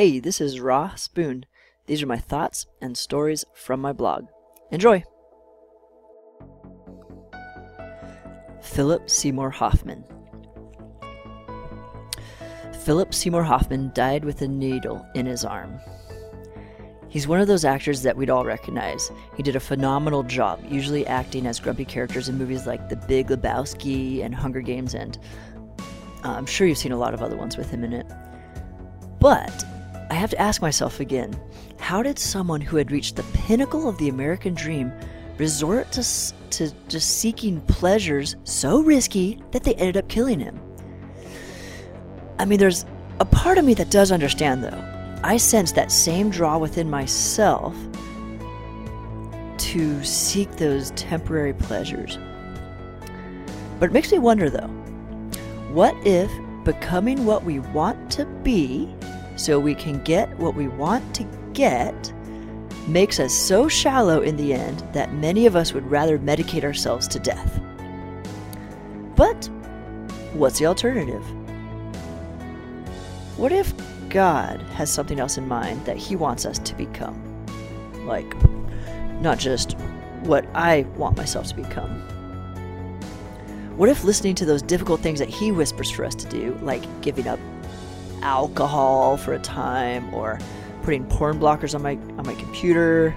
Hey, this is Ross Boone. These are my thoughts and stories from my blog. Enjoy! Philip Seymour Hoffman. Philip Seymour Hoffman died with a needle in his arm. He's one of those actors that we'd all recognize. He did a phenomenal job, usually acting as grumpy characters in movies like The Big Lebowski and Hunger Games, and uh, I'm sure you've seen a lot of other ones with him in it. But I have to ask myself again how did someone who had reached the pinnacle of the American dream resort to, to just seeking pleasures so risky that they ended up killing him? I mean, there's a part of me that does understand, though. I sense that same draw within myself to seek those temporary pleasures. But it makes me wonder, though what if becoming what we want to be so we can get what we want to get makes us so shallow in the end that many of us would rather medicate ourselves to death? But what's the alternative? What if God has something else in mind that He wants us to become? Like, not just what I want myself to become. What if listening to those difficult things that He whispers for us to do, like giving up alcohol for a time, or putting porn blockers on my on my computer,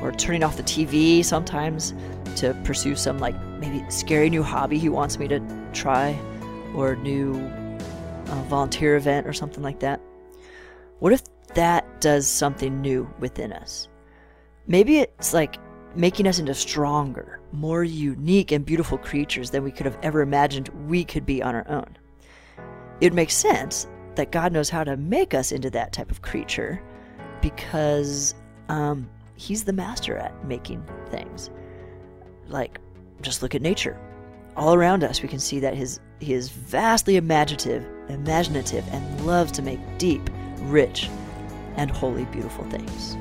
or turning off the TV sometimes to pursue some like maybe scary new hobby He wants me to try, or new a volunteer event or something like that. What if that does something new within us? Maybe it's like making us into stronger, more unique and beautiful creatures than we could have ever imagined we could be on our own. It would make sense that God knows how to make us into that type of creature because um, He's the master at making things. Like, just look at nature all around us, we can see that his, he is vastly imaginative, imaginative and loves to make deep, rich, and wholly beautiful things.